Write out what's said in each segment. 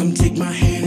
Come take my hand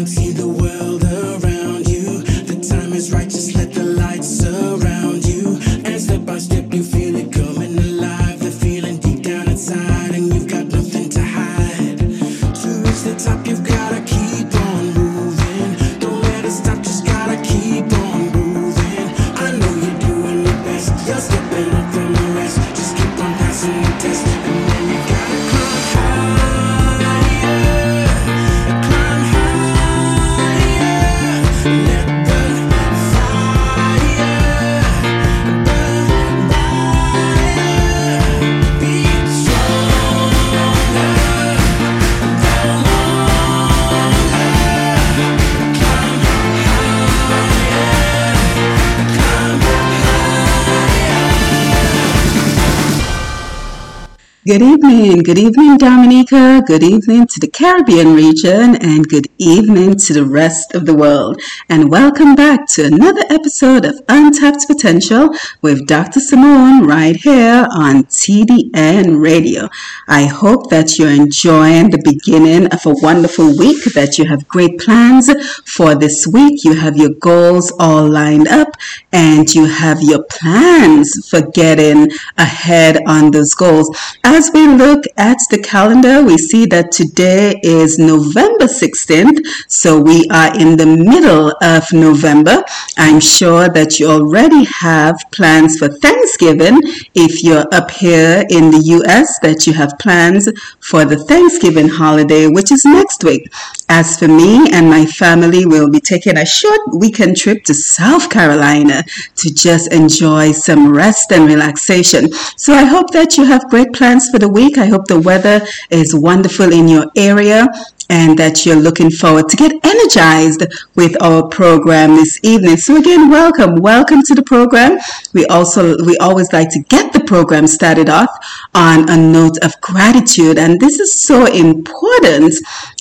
Good evening. Good evening, Dominica. Good evening to the Caribbean region and good evening to the rest of the world. And welcome back to another episode of Untapped Potential with Dr. Simone right here on TDN Radio. I hope that you're enjoying the beginning of a wonderful week, that you have great plans for this week. You have your goals all lined up and you have your plans for getting ahead on those goals. As we look at the calendar, we see that today is November 16th, so we are in the middle of November. I'm sure that you already have plans for Thanksgiving. If you're up here in the US, that you have plans for the Thanksgiving holiday, which is next week. As for me and my family, we'll be taking a short weekend trip to South Carolina to just enjoy some rest and relaxation. So I hope that you have great plans for the week. I hope the weather is wonderful in your area and that you're looking forward to get energized with our program this evening. So again, welcome, welcome to the program. We also, we always like to get the program started off on a note of gratitude. And this is so important,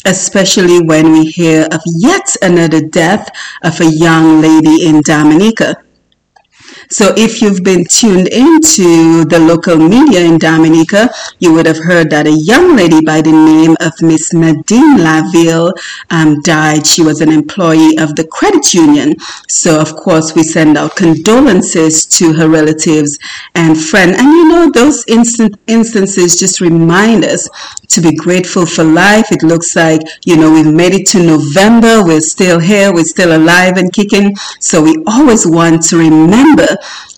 especially when we hear of yet another death of a young lady in Dominica. So if you've been tuned into the local media in Dominica, you would have heard that a young lady by the name of Miss Nadine Laville um, died. She was an employee of the credit union. So of course we send out condolences to her relatives and friends. And you know, those instant instances just remind us to be grateful for life. It looks like, you know, we've made it to November. We're still here. We're still alive and kicking. So we always want to remember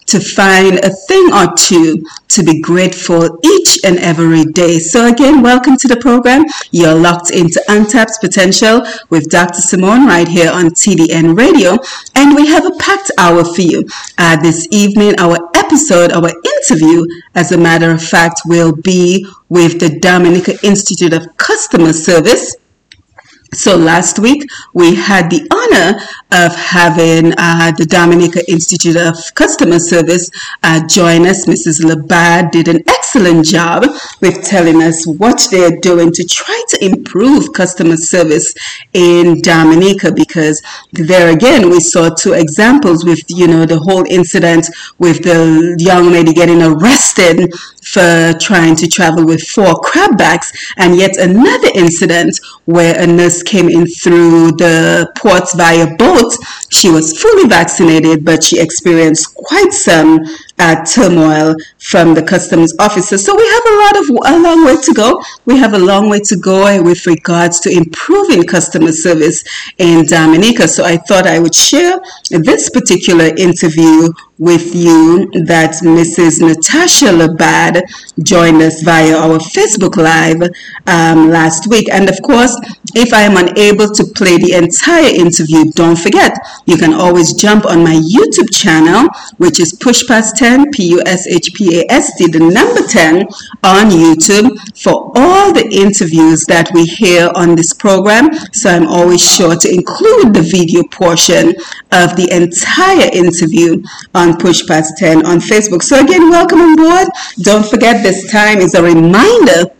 to find a thing or two to be grateful each and every day. So again, welcome to the program. You're locked into Untapped Potential with Dr. Simone right here on TDN Radio. And we have a packed hour for you. Uh, this evening, our episode, our interview, as a matter of fact, will be with the Dominica Institute of Customer Service. So last week we had the honor of having uh, the Dominica Institute of Customer Service uh, join us. Mrs. Labad did an excellent job with telling us what they're doing to try to improve customer service in Dominica because there again we saw two examples with you know the whole incident with the young lady getting arrested for trying to travel with four crabbacks and yet another incident where a nurse came in through the ports via boat. She was fully vaccinated, but she experienced quite some uh, turmoil from the customs officer. So we have a lot of a long way to go. We have a long way to go with regards to improving customer service in Dominica. So I thought I would share this particular interview with you that Mrs. Natasha Labad joined us via our Facebook Live um, last week. And of course, if I am unable to play the entire interview, don't forget, you can always jump on my YouTube channel, which is Push Past 10, P-U-S-H-P-A-S-T, the number 10 on YouTube for all the interviews that we hear on this program. So I'm always sure to include the video portion of the entire interview on Push Past 10 on Facebook. So again, welcome on board. Don't forget this time is a reminder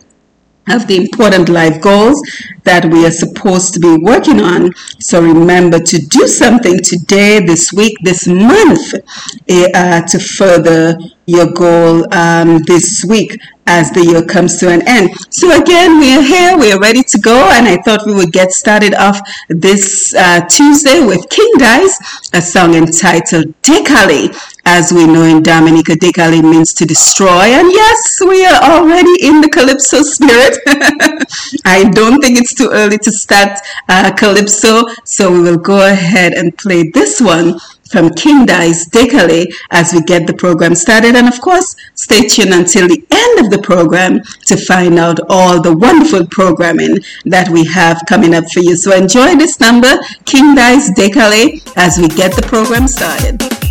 of the important life goals that we are supposed to be working on. So remember to do something today, this week, this month uh, to further your goal um, this week as the year comes to an end. So again, we are here, we are ready to go, and I thought we would get started off this uh, Tuesday with King Dice, a song entitled Dekale. As we know in Dominica, Dekale means to destroy, and yes, we are already in the Calypso spirit. I don't think it's too early to start uh, Calypso, so we will go ahead and play this one from King Dice Dekale as we get the program started. And of course, stay tuned until the end of the program to find out all the wonderful programming that we have coming up for you. So enjoy this number, King Dice Dekale, as we get the program started.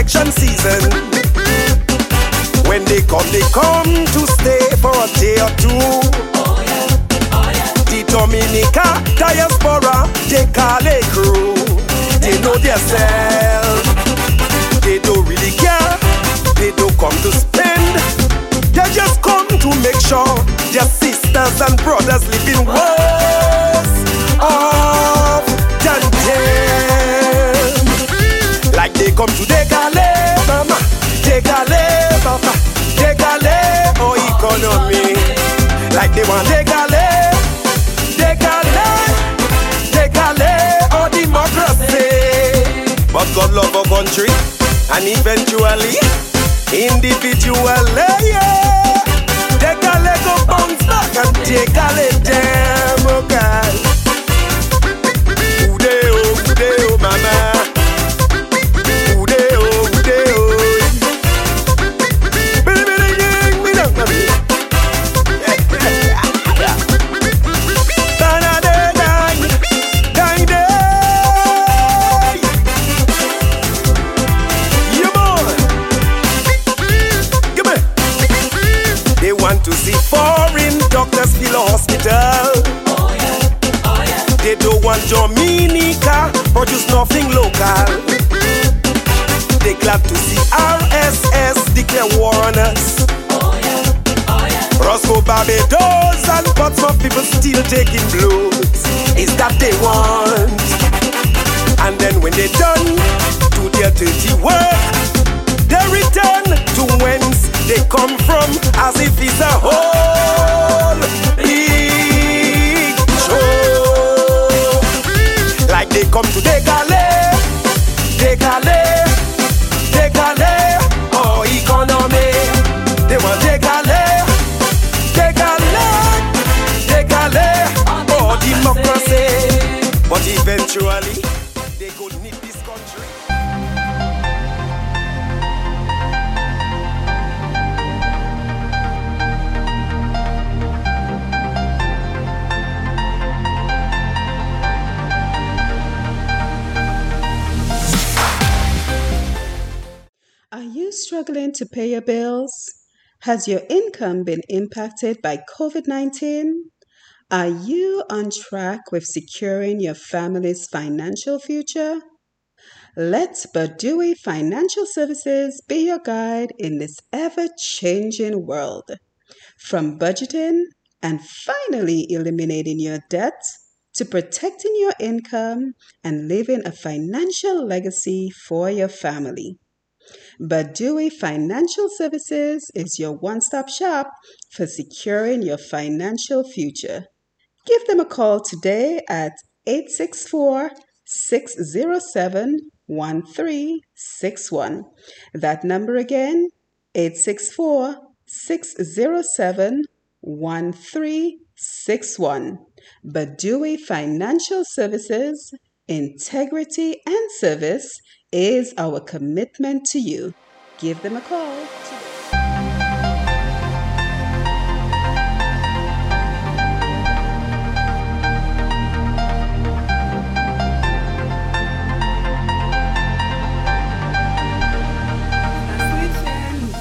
Election season. When they come, they come to stay for a day or two. The Dominica diaspora, they call a crew. They know themselves. They don't really care. They don't come to spend. They just come to make sure their sisters and brothers living in worse off than them. Like they come to economy. Like they want décaler, décaler, décaler or democracy. But God love our country, and eventually, individually, yeah. Décaler go bounce back and décaler them, oh God. Glad to see RSS declare war on us. Oh. Roscoe Barbados and Portsmouth people still taking blows. Is that they want? And then when they done do their dirty work, they return to whence they come from as if it's a whole struggling to pay your bills? Has your income been impacted by COVID 19? Are you on track with securing your family's financial future? Let Badui Financial Services be your guide in this ever changing world. From budgeting and finally eliminating your debt to protecting your income and leaving a financial legacy for your family. Badui Financial Services is your one stop shop for securing your financial future. Give them a call today at 864 607 1361. That number again, 864 607 1361. Badui Financial Services, integrity and service is our commitment to you. Give them a call.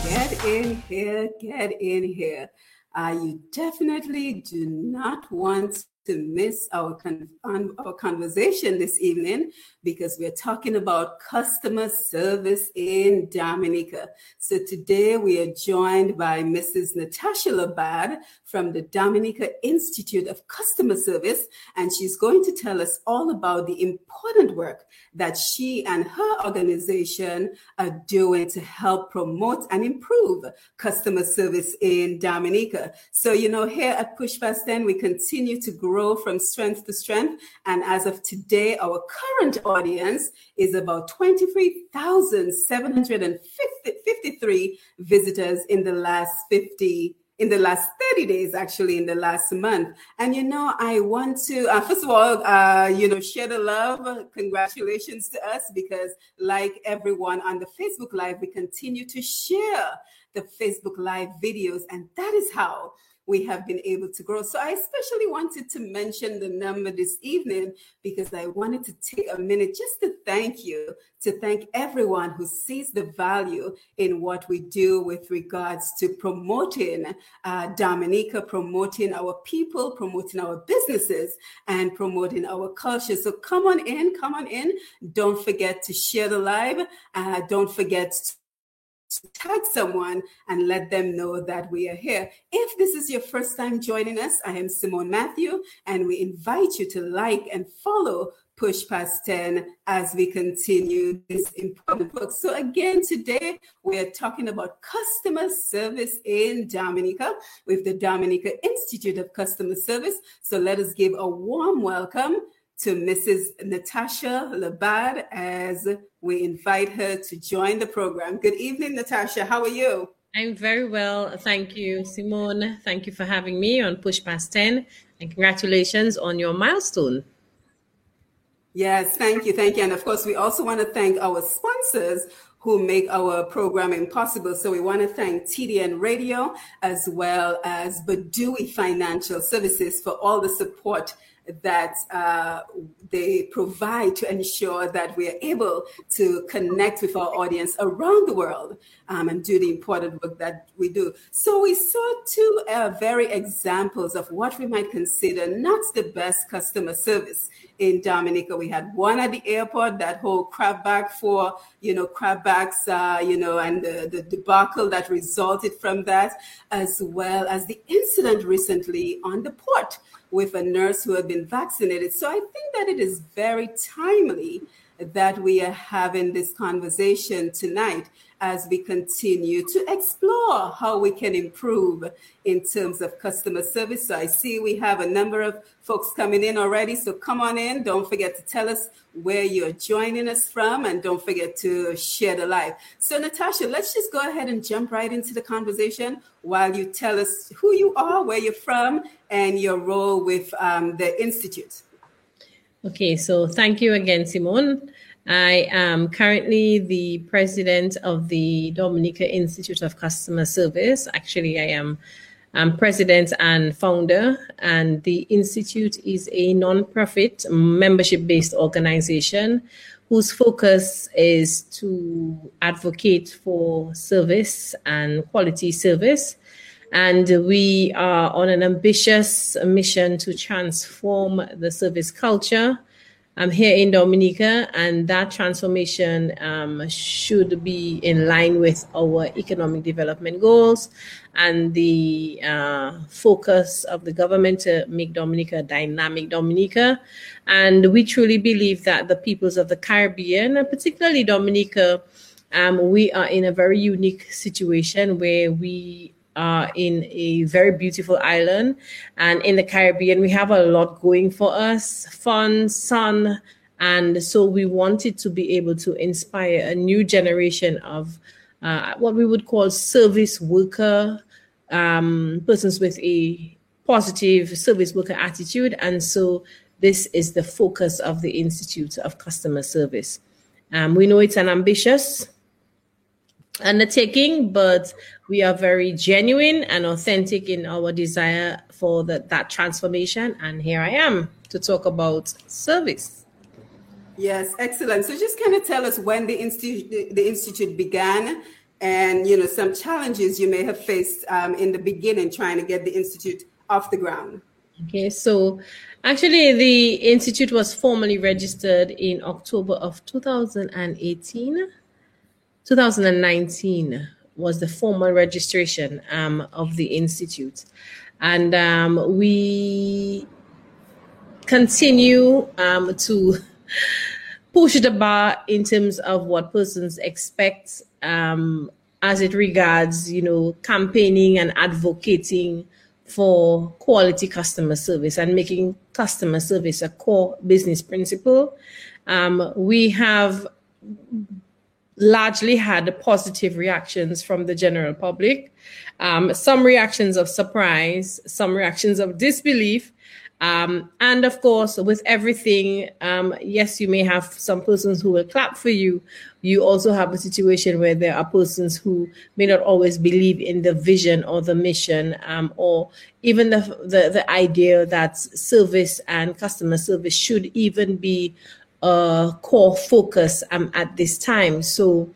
Get in here, get in here. Uh, you definitely do not want to miss our, con- our conversation this evening because we're talking about customer service in Dominica. So today we are joined by Mrs. Natasha Labad from the Dominica Institute of Customer Service, and she's going to tell us all about the important work that she and her organization are doing to help promote and improve customer service in Dominica. So, you know, here at Push Past 10, we continue to grow from strength to strength. And as of today, our current audience is about 23,753 visitors in the last 50 in the last 30 days, actually, in the last month. And, you know, I want to, uh, first of all, uh, you know, share the love. Congratulations to us because, like everyone on the Facebook Live, we continue to share the Facebook Live videos. And that is how we have been able to grow. So I especially wanted to mention the number this evening because I wanted to take a minute just to thank you, to thank everyone who sees the value in what we do with regards to promoting uh, Dominica, promoting our people, promoting our businesses, and promoting our culture. So come on in, come on in. Don't forget to share the live. Uh, don't forget tag someone and let them know that we are here. If this is your first time joining us, I am Simone Matthew, and we invite you to like and follow Push Past 10 as we continue this important book. So, again, today we are talking about customer service in Dominica with the Dominica Institute of Customer Service. So, let us give a warm welcome to Mrs. Natasha Labad as we invite her to join the program. Good evening, Natasha. How are you? I'm very well. Thank you, Simone. Thank you for having me on Push Past 10 and congratulations on your milestone. Yes, thank you. Thank you. And of course, we also want to thank our sponsors who make our programming possible. So we want to thank TDN Radio as well as Badui Financial Services for all the support that uh, they provide to ensure that we are able to connect with our audience around the world um, and do the important work that we do. So we saw two uh, very examples of what we might consider not the best customer service in Dominica. We had one at the airport, that whole crab bag for, you know, crabbacks, uh, you know, and the, the debacle that resulted from that, as well as the incident recently on the port with a nurse who had been vaccinated. So I think that it is very timely that we are having this conversation tonight as we continue to explore how we can improve in terms of customer service. So I see we have a number of folks coming in already. So come on in. Don't forget to tell us where you're joining us from and don't forget to share the live. So, Natasha, let's just go ahead and jump right into the conversation while you tell us who you are, where you're from, and your role with um, the Institute. Okay, so thank you again, Simone. I am currently the president of the Dominica Institute of Customer Service. Actually, I am I'm president and founder, and the Institute is a non-profit membership-based organization whose focus is to advocate for service and quality service. And we are on an ambitious mission to transform the service culture um, here in Dominica, and that transformation um, should be in line with our economic development goals and the uh, focus of the government to make Dominica dynamic Dominica. And we truly believe that the peoples of the Caribbean, and particularly Dominica, um, we are in a very unique situation where we uh, in a very beautiful island. And in the Caribbean, we have a lot going for us fun, sun. And so we wanted to be able to inspire a new generation of uh, what we would call service worker um, persons with a positive service worker attitude. And so this is the focus of the Institute of Customer Service. Um, we know it's an ambitious undertaking, but we are very genuine and authentic in our desire for the, that transformation. And here I am to talk about service. Yes, excellent. So just kind of tell us when the institute the, the institute began and you know some challenges you may have faced um, in the beginning trying to get the institute off the ground. Okay, so actually the institute was formally registered in October of 2018. 2019 was the formal registration um, of the institute, and um, we continue um, to push the bar in terms of what persons expect um, as it regards, you know, campaigning and advocating for quality customer service and making customer service a core business principle. Um, we have largely had positive reactions from the general public. Um, some reactions of surprise, some reactions of disbelief, um, and of course, with everything, um, yes, you may have some persons who will clap for you. You also have a situation where there are persons who may not always believe in the vision or the mission, um, or even the, the, the idea that service and customer service should even be a core focus um, at this time. So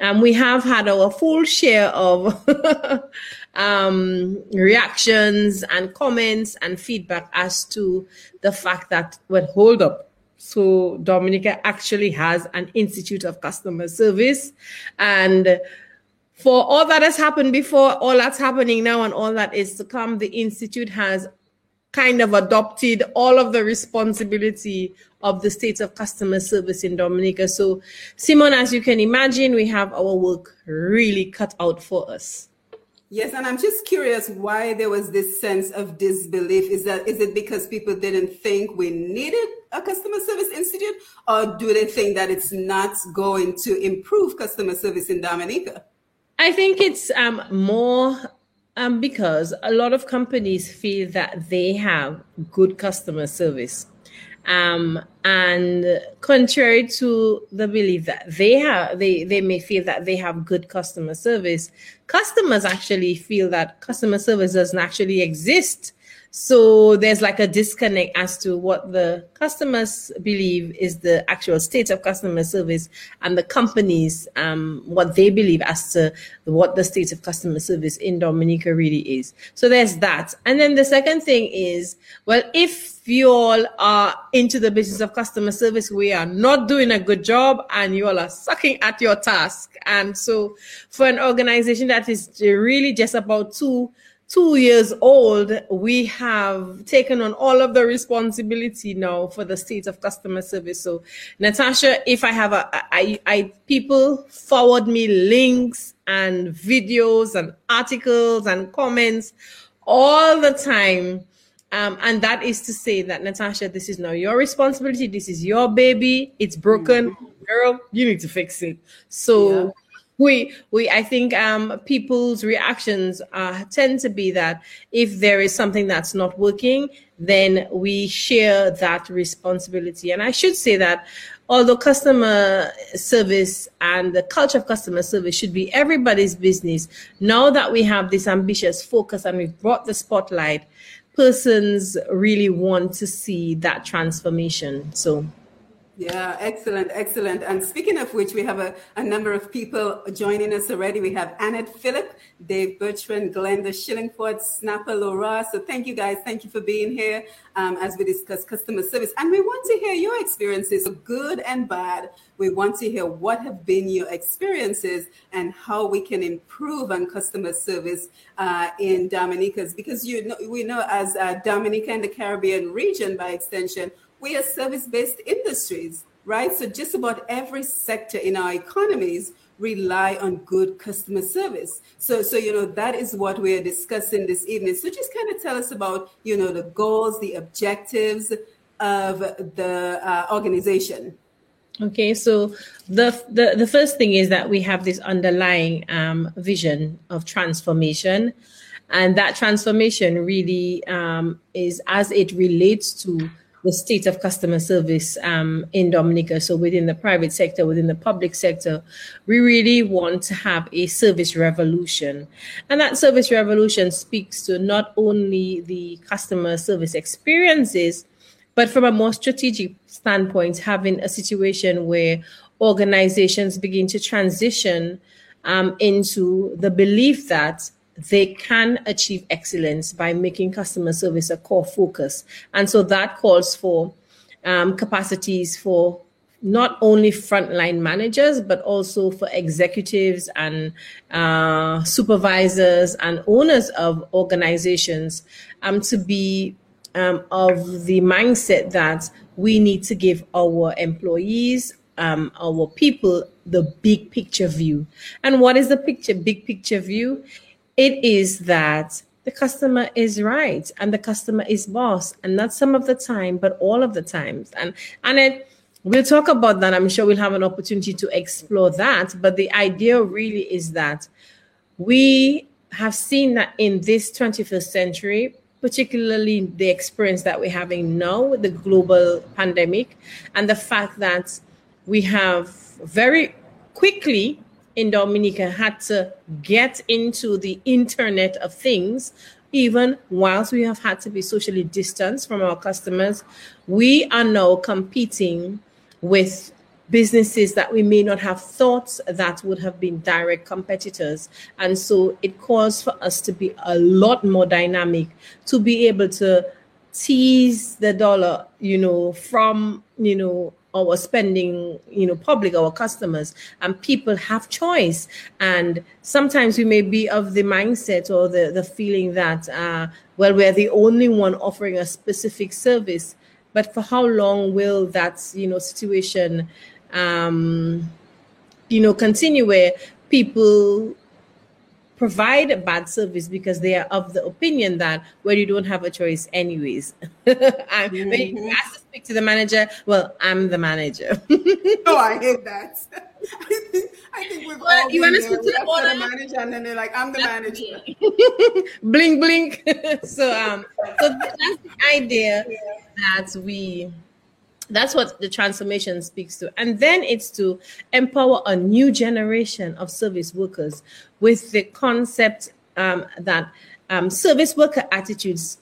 um, we have had our full share of um, reactions and comments and feedback as to the fact that, well, hold up. So Dominica actually has an Institute of Customer Service. And for all that has happened before, all that's happening now, and all that is to come, the Institute has kind of adopted all of the responsibility of the state of customer service in Dominica. So, Simon, as you can imagine, we have our work really cut out for us. Yes, and I'm just curious why there was this sense of disbelief. Is that is it because people didn't think we needed a customer service institute, or do they think that it's not going to improve customer service in Dominica? I think it's um, more um, because a lot of companies feel that they have good customer service. Um, and contrary to the belief that they have, they, they may feel that they have good customer service, customers actually feel that customer service doesn't actually exist so there's like a disconnect as to what the customers believe is the actual state of customer service and the companies, um, what they believe as to what the state of customer service in Dominica really is. So there's that. And then the second thing is, well, if you all are into the business of customer service, we are not doing a good job and you all are sucking at your task. And so for an organization that is really just about to two years old, we have taken on all of the responsibility now for the state of customer service. So, Natasha, if I have a, I, I, people forward me links and videos and articles and comments all the time. Um, and that is to say that Natasha, this is now your responsibility. This is your baby. It's broken. Girl, you need to fix it. So yeah we we I think um, people's reactions uh, tend to be that if there is something that's not working, then we share that responsibility. And I should say that although customer service and the culture of customer service should be everybody's business, now that we have this ambitious focus and we've brought the spotlight, persons really want to see that transformation. So yeah, excellent, excellent. And speaking of which, we have a, a number of people joining us already. We have Annette Phillip, Dave Bertrand, Glenda Shillingford, Snapper Laura. So thank you guys. Thank you for being here um, as we discuss customer service. And we want to hear your experiences, good and bad. We want to hear what have been your experiences and how we can improve on customer service uh, in Dominica's. Because you know, we know as uh, Dominica and the Caribbean region by extension, we are service based industries, right? So just about every sector in our economies rely on good customer service. So, so you know that is what we are discussing this evening. So, just kind of tell us about you know the goals, the objectives of the uh, organization. Okay, so the, the the first thing is that we have this underlying um, vision of transformation, and that transformation really um, is as it relates to the state of customer service um, in Dominica. So within the private sector, within the public sector, we really want to have a service revolution. And that service revolution speaks to not only the customer service experiences, but from a more strategic standpoint, having a situation where organizations begin to transition um, into the belief that they can achieve excellence by making customer service a core focus. And so that calls for um, capacities for not only frontline managers, but also for executives and uh, supervisors and owners of organizations um, to be um, of the mindset that we need to give our employees, um, our people, the big picture view. And what is the picture, big picture view? It is that the customer is right and the customer is boss, and not some of the time, but all of the times. And and it, we'll talk about that. I'm sure we'll have an opportunity to explore that. But the idea really is that we have seen that in this 21st century, particularly the experience that we're having now with the global pandemic and the fact that we have very quickly in Dominica had to get into the Internet of Things, even whilst we have had to be socially distanced from our customers. We are now competing with businesses that we may not have thought that would have been direct competitors. And so it calls for us to be a lot more dynamic, to be able to tease the dollar, you know, from, you know, our spending, you know, public, our customers, and people have choice. And sometimes we may be of the mindset or the, the feeling that, uh, well, we're the only one offering a specific service. But for how long will that, you know, situation um, you know, continue where people provide a bad service because they are of the opinion that well you don't have a choice anyways mm-hmm. when you mm-hmm. ask to speak to the manager well i'm the manager oh i hate that I think, I think we've well, all you been there. We the manager and then they're like i'm the manager blink blink so um so that's the idea that we that's what the transformation speaks to. And then it's to empower a new generation of service workers with the concept um, that um, service worker attitudes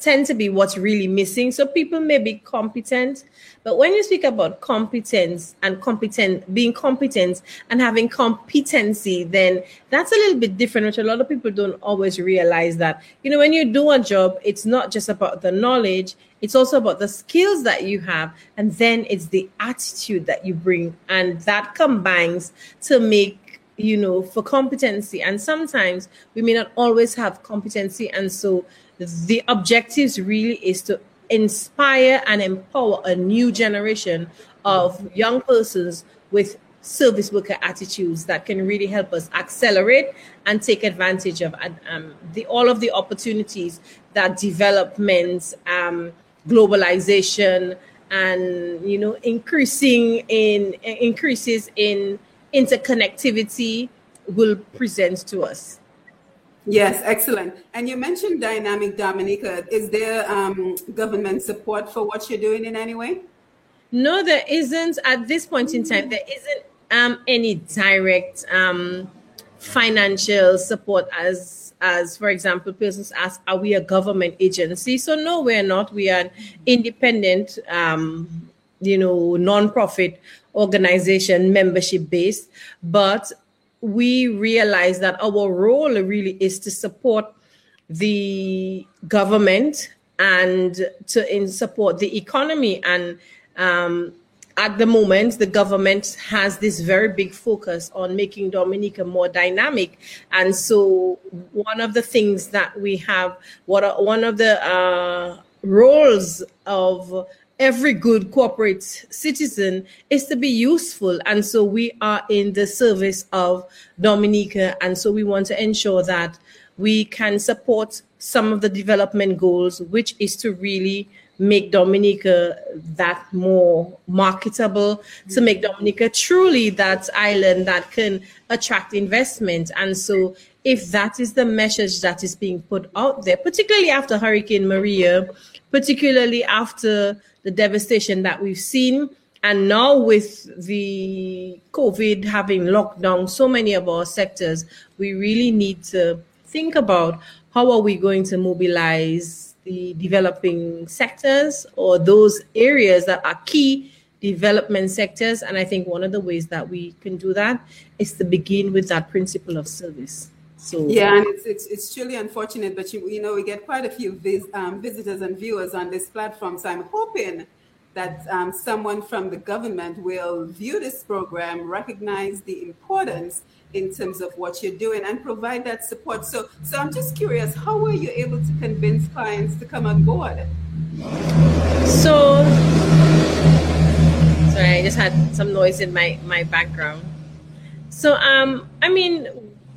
tend to be what's really missing. So people may be competent, but when you speak about competence and competent, being competent and having competency, then that's a little bit different, which a lot of people don't always realize that, you know, when you do a job, it's not just about the knowledge, it's also about the skills that you have, and then it's the attitude that you bring, and that combines to make you know for competency and sometimes we may not always have competency and so the objectives really is to inspire and empower a new generation of young persons with service worker attitudes that can really help us accelerate and take advantage of um, the, all of the opportunities that development, um, globalization, and you know increasing in increases in interconnectivity will present to us. Yes, excellent. And you mentioned Dynamic Dominica. Is there um, government support for what you're doing in any way? No, there isn't. At this point in time, there isn't um, any direct um, financial support as as for example persons ask are we a government agency so no we're not we are an independent um, you know non-profit organization membership based but we realize that our role really is to support the government and to in support the economy and um, at the moment, the government has this very big focus on making Dominica more dynamic. And so, one of the things that we have, what are, one of the uh, roles of every good corporate citizen is to be useful. And so we are in the service of Dominica. And so we want to ensure that we can support some of the development goals, which is to really make Dominica that more marketable, to make Dominica truly that island that can attract investment. And so if that is the message that is being put out there, particularly after Hurricane Maria, particularly after the devastation that we've seen, and now with the COVID having locked down so many of our sectors, we really need to think about how are we going to mobilize the developing sectors or those areas that are key development sectors. And I think one of the ways that we can do that is to begin with that principle of service. So yeah, and it's it's, it's truly unfortunate, but you you know we get quite a few vis, um, visitors and viewers on this platform. So I'm hoping that um, someone from the government will view this program, recognize the importance in terms of what you're doing, and provide that support. So so I'm just curious, how were you able to convince clients to come on board? So sorry, I just had some noise in my my background. So um, I mean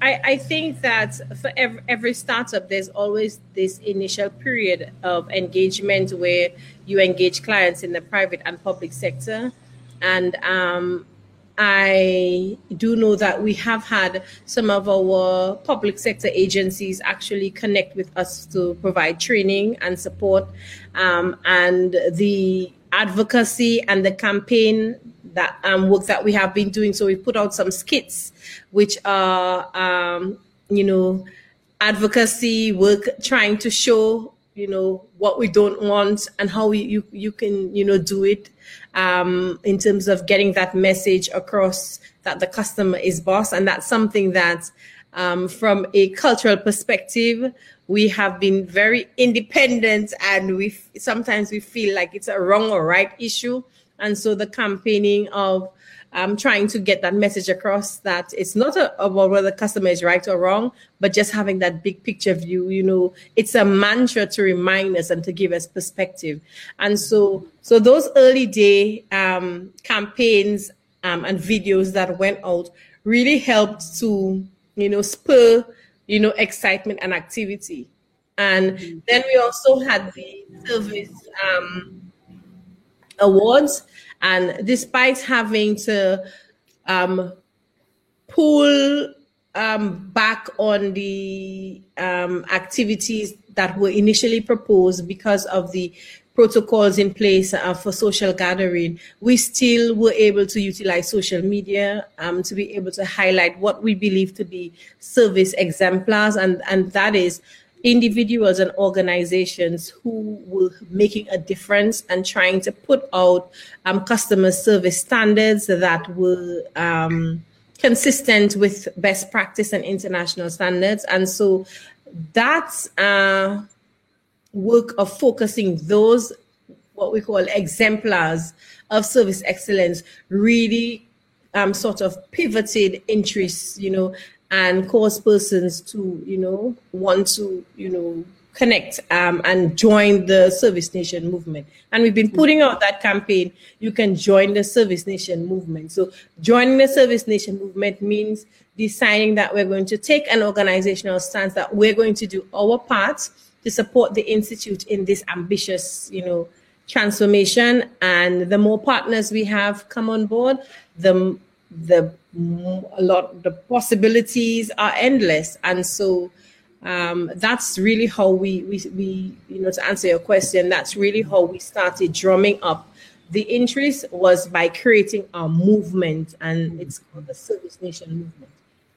I, I think that for every, every startup, there's always this initial period of engagement where you engage clients in the private and public sector. And um, I do know that we have had some of our public sector agencies actually connect with us to provide training and support. Um, and the advocacy and the campaign that um, work that we have been doing. So we put out some skits, which are, um, you know, advocacy work, trying to show, you know, what we don't want and how you you can, you know, do it um, in terms of getting that message across that the customer is boss, and that's something that. Um, from a cultural perspective, we have been very independent and we sometimes we feel like it's a wrong or right issue and so the campaigning of um, trying to get that message across that it's not a, about whether the customer is right or wrong, but just having that big picture view. You know, it's a mantra to remind us and to give us perspective. And so, so those early day um, campaigns um, and videos that went out really helped to, you know, spur, you know, excitement and activity. And then we also had the service um, awards. And despite having to um, pull um, back on the um, activities that were initially proposed because of the protocols in place uh, for social gathering, we still were able to utilize social media um, to be able to highlight what we believe to be service exemplars, and, and that is individuals and organizations who were making a difference and trying to put out um, customer service standards that were um, consistent with best practice and international standards. And so that uh, work of focusing those, what we call exemplars of service excellence, really um, sort of pivoted interests, you know, and cause persons to, you know, want to, you know, connect um, and join the Service Nation movement. And we've been putting out that campaign. You can join the Service Nation movement. So joining the Service Nation movement means deciding that we're going to take an organizational stance that we're going to do our part to support the institute in this ambitious, you know, transformation. And the more partners we have come on board, the the a lot the possibilities are endless. And so um, that's really how we, we we you know to answer your question that's really how we started drumming up. The interest was by creating a movement and it's called the service nation movement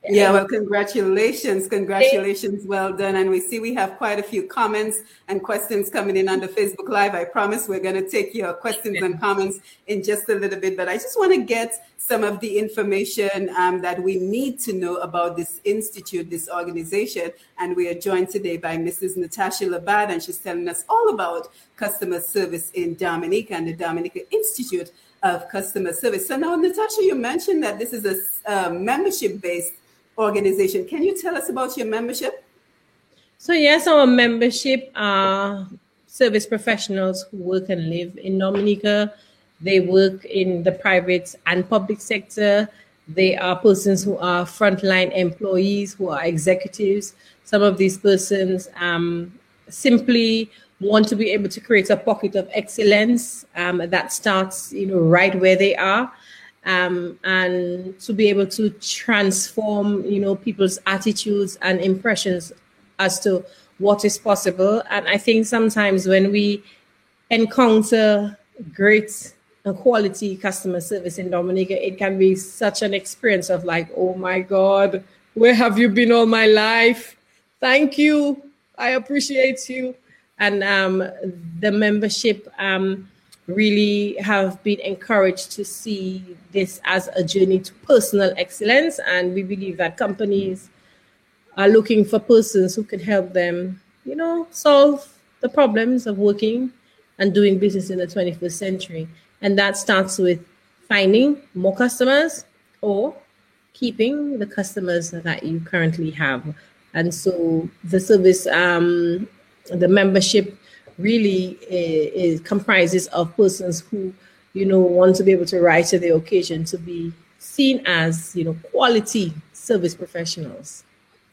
yeah, well, congratulations. Congratulations. Well done. And we see we have quite a few comments and questions coming in on the Facebook Live. I promise we're going to take your questions and comments in just a little bit. But I just want to get some of the information um, that we need to know about this institute, this organization. And we are joined today by Mrs. Natasha Labad, and she's telling us all about customer service in Dominica and the Dominica Institute of Customer Service. So now, Natasha, you mentioned that this is a uh, membership based organization. Can you tell us about your membership? So, yes, our membership are service professionals who work and live in Dominica. They work in the private and public sector. They are persons who are frontline employees, who are executives. Some of these persons um, simply want to be able to create a pocket of excellence um, that starts, you know, right where they are. Um, and to be able to transform, you know, people's attitudes and impressions as to what is possible. And I think sometimes when we encounter great quality customer service in Dominica, it can be such an experience of like, oh my God, where have you been all my life? Thank you. I appreciate you. And um, the membership um, really have been encouraged to see this as a journey to personal excellence. And we believe that companies are looking for persons who can help them, you know, solve the problems of working and doing business in the 21st century. And that starts with finding more customers or keeping the customers that you currently have. And so the service, um, the membership really is, is, comprises of persons who, you know, want to be able to rise to the occasion to be seen as, you know, quality service professionals.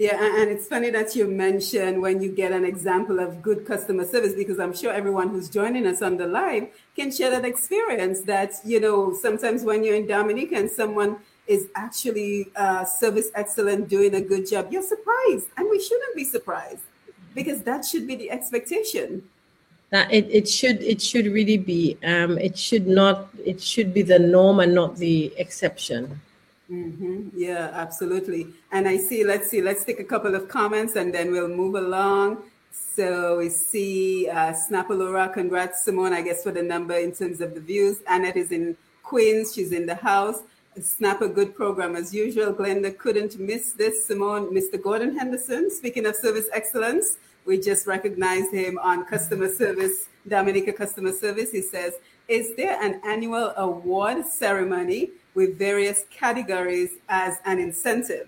Yeah, and it's funny that you mentioned when you get an example of good customer service because I'm sure everyone who's joining us on the live can share that experience that, you know, sometimes when you're in Dominica and someone is actually uh, service excellent, doing a good job, you're surprised. And we shouldn't be surprised because that should be the expectation. That it, it should it should really be um, it should not it should be the norm and not the exception. Mm-hmm. Yeah, absolutely. And I see, let's see, let's take a couple of comments and then we'll move along. So we see uh, Snapalora, congrats, Simone, I guess, for the number in terms of the views. Annette is in Queens, she's in the house. Snap a good program as usual. Glenda couldn't miss this. Simone, Mr. Gordon Henderson, speaking of service excellence, we just recognized him on customer service, Dominica customer service. He says, Is there an annual award ceremony with various categories as an incentive.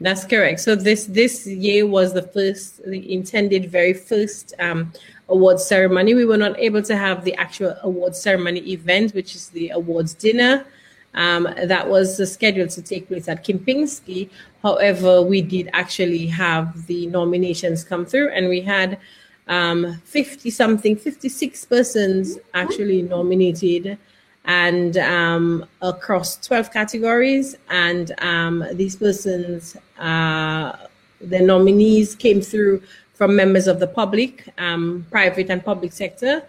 That's correct. So this this year was the first, the intended very first um, award ceremony. We were not able to have the actual award ceremony event, which is the awards dinner. Um, that was scheduled to take place at Kempinski. However, we did actually have the nominations come through, and we had um, 50 something, 56 persons actually nominated and um, across 12 categories. And um, these persons, uh, the nominees came through from members of the public, um, private and public sector.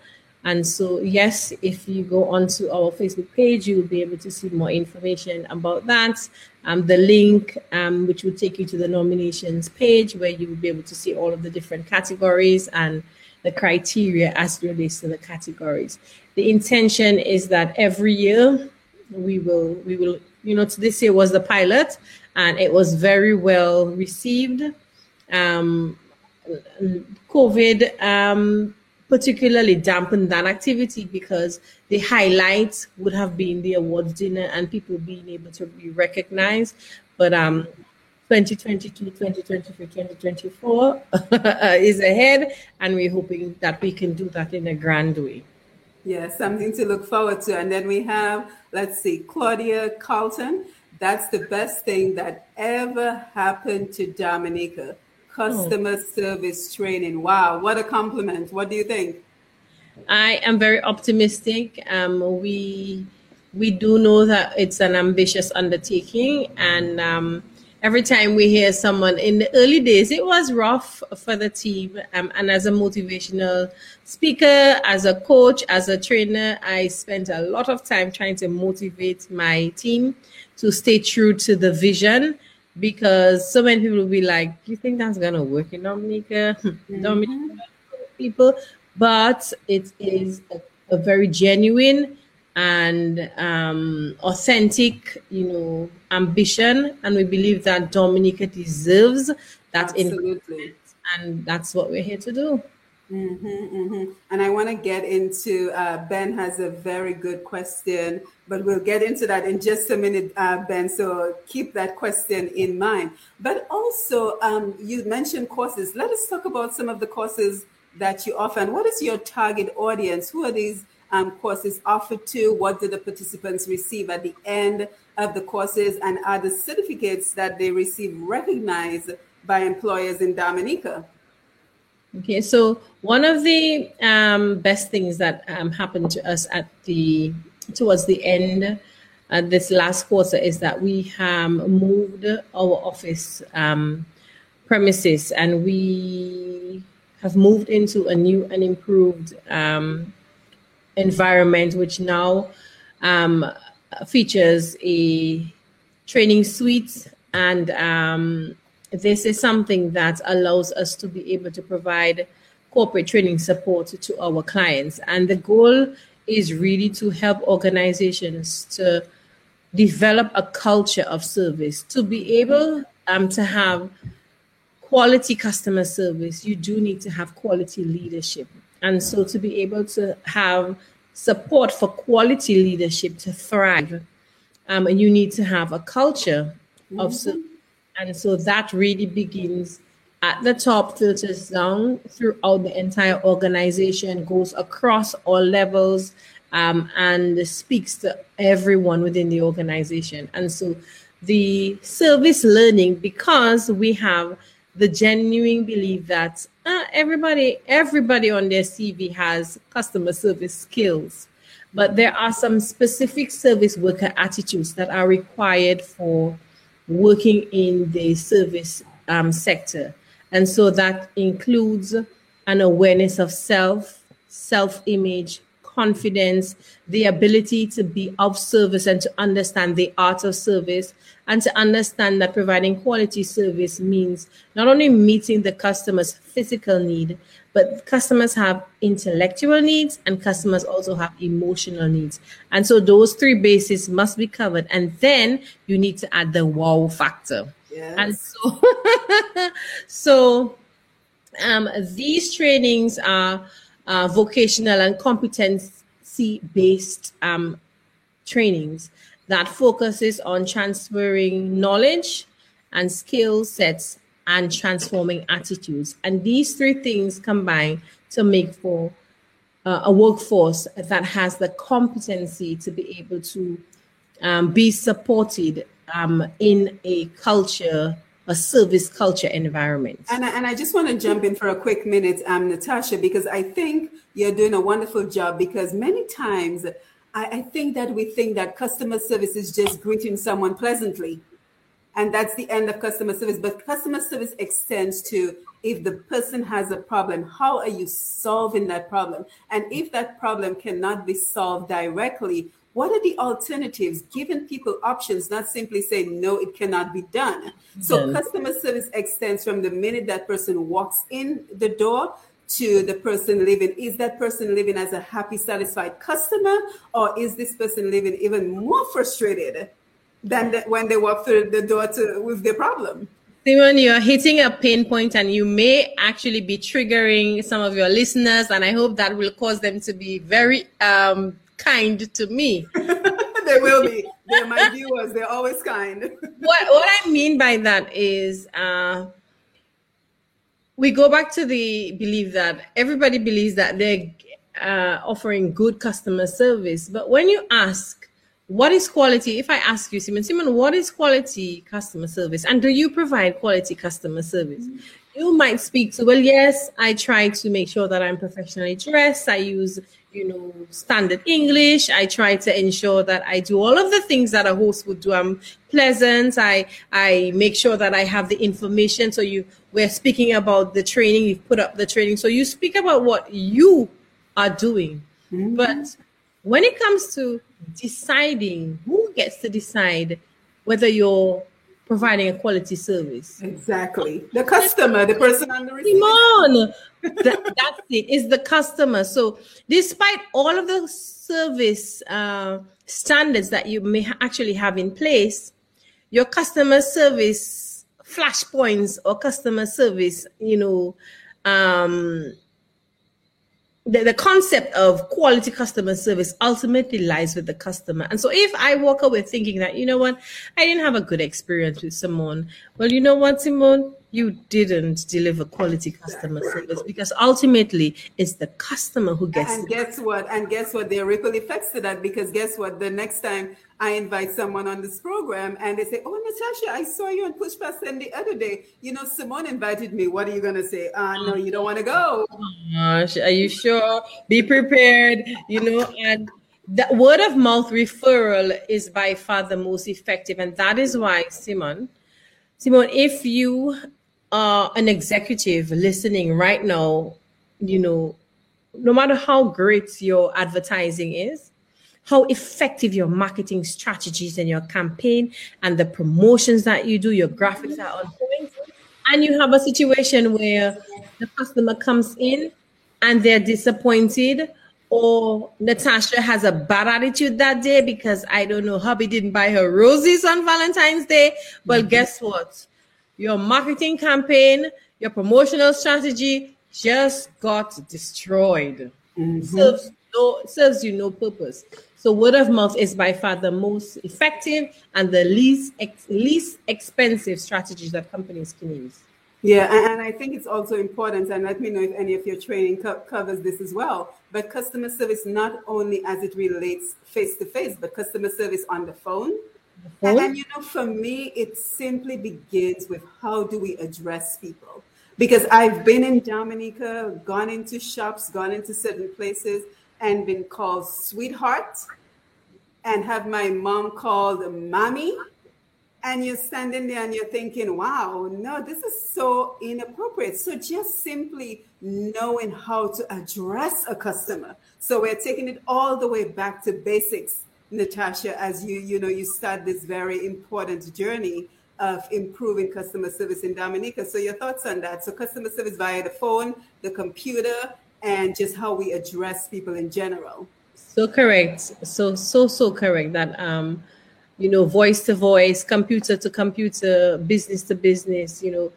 And so, yes, if you go onto our Facebook page, you will be able to see more information about that. Um, the link, um, which will take you to the nominations page, where you will be able to see all of the different categories and the criteria as it relates to the categories the intention is that every year we will we will you know this year was the pilot and it was very well received um, covid um, particularly dampened that activity because the highlight would have been the awards dinner and people being able to be recognized but um 2022 2023 2024 is ahead and we're hoping that we can do that in a grand way yeah, something to look forward to. And then we have, let's see, Claudia Carlton. That's the best thing that ever happened to Dominica. Customer oh. service training. Wow, what a compliment. What do you think? I am very optimistic. Um, we we do know that it's an ambitious undertaking, and um, every time we hear someone in the early days, it was rough for the team. Um, and as a motivational speaker, as a coach, as a trainer, I spent a lot of time trying to motivate my team to stay true to the vision because so many people will be like, You think that's to work in Dominica? Mm-hmm. Dominica people. But it is a, a very genuine and um, authentic, you know, ambition, and we believe that Dominica deserves that. Absolutely, and that's what we're here to do. Mm-hmm, mm-hmm. And I want to get into uh, Ben has a very good question, but we'll get into that in just a minute, uh, Ben. So keep that question in mind. But also, um, you mentioned courses. Let us talk about some of the courses that you offer. And what is your target audience? Who are these um, courses offered to? What do the participants receive at the end of the courses? And are the certificates that they receive recognized by employers in Dominica? Okay, so one of the um, best things that um, happened to us at the towards the end uh, this last quarter is that we um, moved our office um, premises and we have moved into a new and improved um, environment, which now um, features a training suite. And um, this is something that allows us to be able to provide corporate training support to our clients. And the goal is really to help organizations to develop a culture of service, to be able um, to have quality customer service, you do need to have quality leadership. And so to be able to have support for quality leadership to thrive, um, you need to have a culture mm-hmm. of service. And so that really begins at the top, filters down throughout the entire organization, goes across all levels, um, and speaks to everyone within the organization. And so the service learning, because we have the genuine belief that uh, everybody everybody on their CV has customer service skills, but there are some specific service worker attitudes that are required for working in the service um, sector, and so that includes an awareness of self, self image, confidence, the ability to be of service and to understand the art of service, and to understand that providing quality service means not only meeting the customer's physical need, but customers have intellectual needs and customers also have emotional needs. And so those three bases must be covered. And then you need to add the wow factor. Yes. And so, so um, these trainings are uh, vocational and competency based um, trainings that focuses on transferring knowledge and skill sets and transforming attitudes. And these three things combine to make for uh, a workforce that has the competency to be able to um, be supported um, in a culture a service culture environment. And I, and I just want to jump in for a quick minute, um, Natasha, because I think you're doing a wonderful job. Because many times, I, I think that we think that customer service is just greeting someone pleasantly, and that's the end of customer service. But customer service extends to if the person has a problem, how are you solving that problem? And if that problem cannot be solved directly, what are the alternatives giving people options not simply saying no it cannot be done so yes. customer service extends from the minute that person walks in the door to the person living is that person living as a happy satisfied customer or is this person living even more frustrated than the, when they walk through the door to with the problem Simon, you're hitting a pain point and you may actually be triggering some of your listeners, and I hope that will cause them to be very um, kind to me. they will be. They're my viewers. They're always kind. what what I mean by that is uh, we go back to the belief that everybody believes that they're uh, offering good customer service. But when you ask, what is quality? If I ask you, Simon, Simon, what is quality customer service? And do you provide quality customer service? Mm-hmm. You might speak to, well, yes, I try to make sure that I'm professionally dressed. I use you know, standard English. I try to ensure that I do all of the things that a host would do. I'm pleasant. I I make sure that I have the information. So you we're speaking about the training. You've put up the training. So you speak about what you are doing. Mm-hmm. But when it comes to deciding who gets to decide whether you're providing a quality service. Exactly. The customer, the person on the receiving. Simone, that, that's it. Is the customer. So, despite all of the service uh, standards that you may actually have in place, your customer service flashpoints or customer service, you know, um, the, the concept of quality customer service ultimately lies with the customer. And so if I walk away thinking that, you know what, I didn't have a good experience with Simone, well, you know what, Simone, you didn't deliver quality customer service because ultimately it's the customer who gets and guess what? And guess what? There are ripple effects to that because guess what? The next time i invite someone on this program and they say oh natasha i saw you on push past the other day. You know simone invited me. What are you going to say? Uh no you don't want to go gosh are you sure? Be prepared you know and the word of mouth referral is by far the most effective. And that is why, Simon, Simon, if you are an executive listening right now, you know, no matter how great your advertising is, how effective your marketing strategies and your campaign and the promotions that you do, your graphics are on point, and you have a situation where the customer comes in and they're disappointed or Natasha has a bad attitude that day because I don't know, hubby didn't buy her roses on Valentine's Day. Well, mm-hmm. guess what? Your marketing campaign, your promotional strategy just got destroyed. Mm-hmm. Serves, no, serves you no purpose. So word of mouth is by far the most effective and the least ex- least expensive strategies that companies can use. Yeah, and, I think it's also important, and let me know if any of your training co- covers this as well. But customer service, not only as it relates face to face, but customer service on the phone. The phone? And, and you know, for me, it simply begins with how do we address people? Because I've been in Dominica, gone into shops, gone into certain places, and been called sweetheart, and have my mom called mommy and you're standing there and you're thinking, wow, no, this is so inappropriate. So just simply knowing how to address a customer. So we're taking it all the way back to basics, Natasha, as you, you know, you start this very important journey of improving customer service in Dominica. So your thoughts on that? So customer service via the phone, the computer, and just how we address people in general. So correct. So so so correct that um you know, voice to voice, computer to computer, business to business, you know,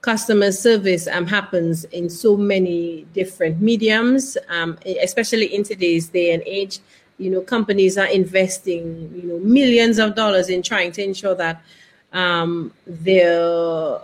customer service um, happens in so many different mediums, um, especially in today's day and age. You know, companies are investing, you know, millions of dollars in trying to ensure that um, their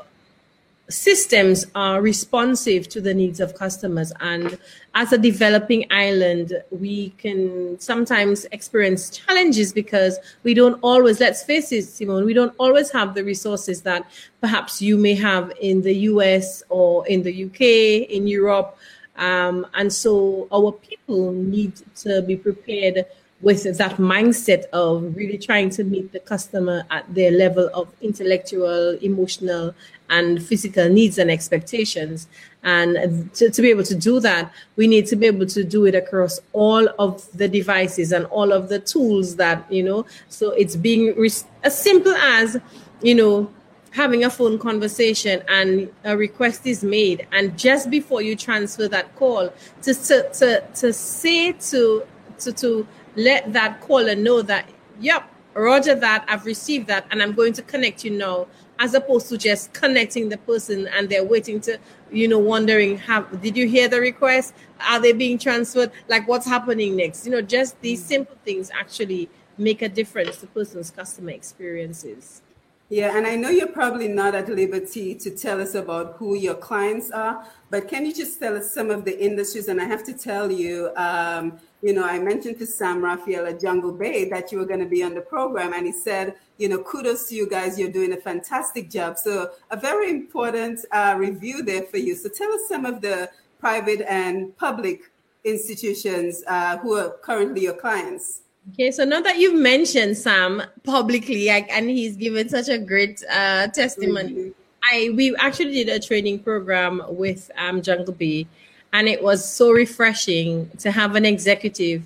systems are responsive to the needs of customers. And as a developing island, we can sometimes experience challenges because we don't always, let's face it, Simone, we don't always have the resources that perhaps you may have in the US or in the UK, in Europe. Um, and so our people need to be prepared with that mindset of really trying to meet the customer at their level of intellectual, emotional, and physical needs and expectations. And to, to, be able to do that, we need to be able to do it across all of the devices and all of the tools that, you know, so it's being as simple as, you know, having a phone conversation and a request is made. And just before you transfer that call, to, to, to, to say to, to, to let that caller know that, yep, roger that, I've received that, and I'm going to connect you now, as opposed to just connecting the person and they're waiting to, you know, wondering, have did you hear the request? Are they being transferred? Like what's happening next? You know, just these simple things actually make a difference to person's customer experiences. Yeah, and I know you're probably not at liberty to tell us about who your clients are, but can you just tell us some of the industries? And I have to tell you, um, you know, I mentioned to Sam Raphael at Jungle Bay that you were going to be on the program, and he said, you know, kudos to you guys, you're doing a fantastic job. So, a very important uh, review there for you. So, tell us some of the private and public institutions uh, who are currently your clients. Okay, so now that you've mentioned Sam publicly, like, and he's given such a great uh, testimony, mm-hmm. I we actually did a training program with um, Jungle Bay, and it was so refreshing to have an executive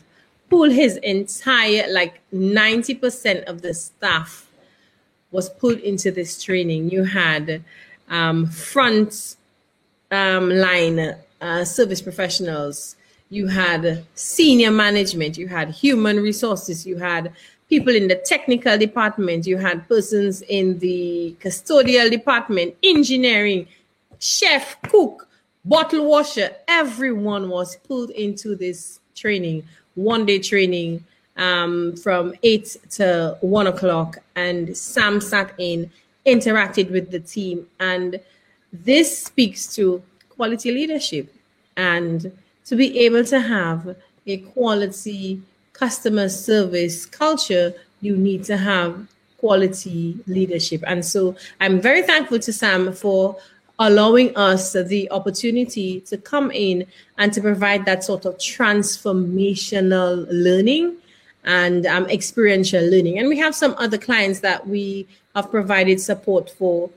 pull his entire like ninety percent of the staff was put into this training. You had um, front um, line uh, service professionals. You had senior management, you had human resources, you had people in the technical department, you had persons in the custodial department, engineering, chef, cook, bottle washer. Everyone was pulled into this training, one day training um, from eight to one o'clock. And Sam sat in, interacted with the team. And this speaks to quality leadership and to be able to have a quality customer service culture, you need to have quality leadership. And so I'm very thankful to Sam for allowing us the opportunity to come in and to provide that sort of transformational learning and um, experiential learning. And we have some other clients that we have provided support for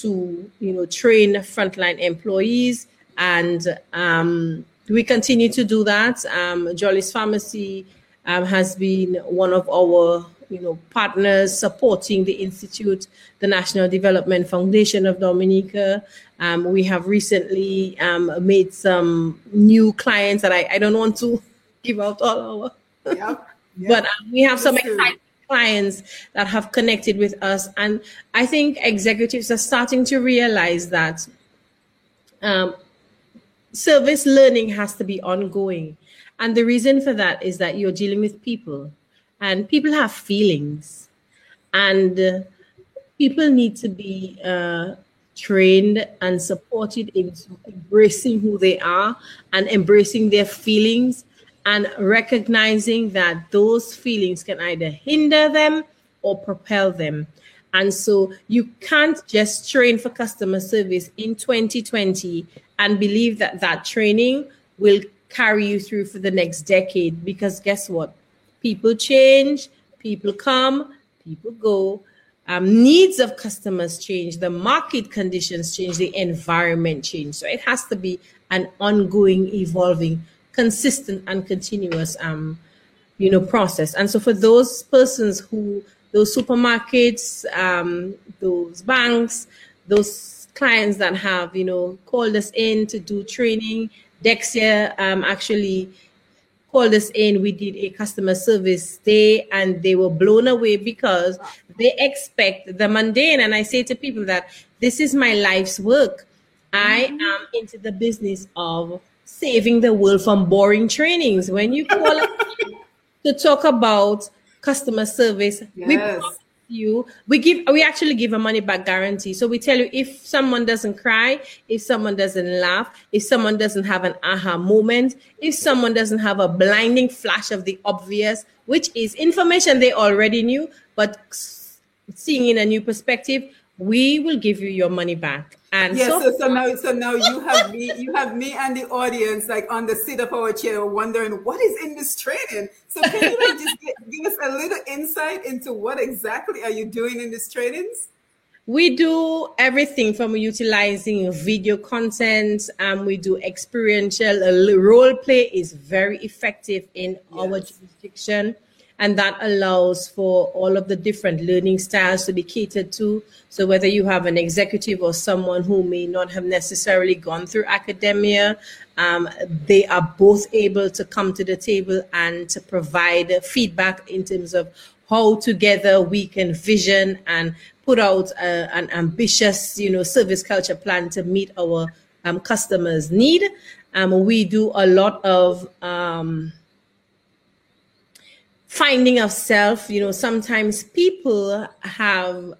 to, you know, train frontline employees. And um, we continue to do that. Um, Jolly's Pharmacy um, has been one of our, you know, partners supporting the Institute, the National Development Foundation of Dominica. Um, we have recently um, made some new clients that I, I don't want to give out all our. Yep. Yep. But um, we have some exciting clients that have connected with us. And I think executives are starting to realize that um, service learning has to be ongoing. And the reason for that is that you're dealing with people, and people have feelings, and uh, people need to be uh, trained and supported in embracing who they are and embracing their feelings and recognizing that those feelings can either hinder them or propel them. And so you can't just train for customer service in 2020 and believe that that training will carry you through for the next decade because guess what? People change, people come, people go. Um, needs of customers change, the market conditions change, the environment change. So it has to be an ongoing, evolving consistent and continuous um, you know process and so for those persons who those supermarkets um, those banks those clients that have you know called us in to do training DEXIA um, actually called us in we did a customer service day and they were blown away because they expect the mundane and i say to people that this is my life's work i mm-hmm. am into the business of saving the world from boring trainings. When you call to talk about customer service, yes. we you we give we actually give a money back guarantee. So we tell you if someone doesn't cry, if someone doesn't laugh, if someone doesn't have an aha moment, if someone doesn't have a blinding flash of the obvious, which is information they already knew, but seeing in a new perspective, we will give you your money back. And yeah, so, so, so now so now you have me you have me and the audience like on the seat of our chair wondering what is in this training. So can you like just get, give us a little insight into what exactly are you doing in these trainings? We do everything from utilizing video content, and um, we do experiential uh, role play is very effective in yes. our jurisdiction and that allows for all of the different learning styles to be catered to. So whether you have an executive or someone who may not have necessarily gone through academia, um, they are both able to come to the table and to provide feedback in terms of how together we can vision and put out a, an ambitious, you know, service culture plan to meet our um, customers' need. Um, we do a lot of um, finding of self, you know, sometimes people have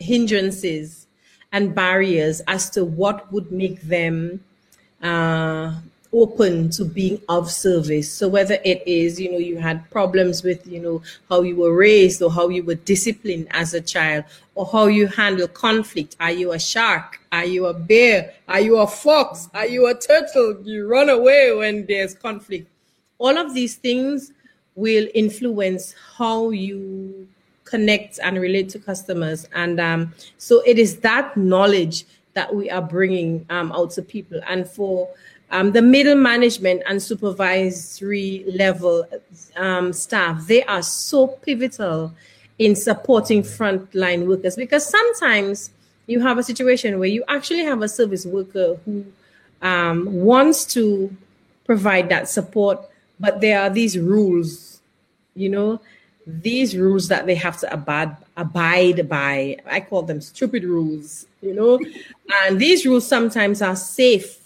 hindrances and barriers as to what would make them uh, open to being of service. So whether it is, you know, you had problems with, you know, how you were raised or how you were disciplined as a child or how you handle conflict. Are you a shark? Are you a bear? Are you a fox? Are you a turtle? You run away when there's conflict. All of these things will influence how you connect and relate to customers. And um, so it is that knowledge that we are bringing um, out to people. And for um, the middle management and supervisory level um, staff, they are so pivotal in supporting frontline workers because sometimes you have a situation where you actually have a service worker who um, wants to provide that support but there are these rules, you know, these rules that they have to abide abide by. I call them stupid rules, you know. and these rules sometimes are safe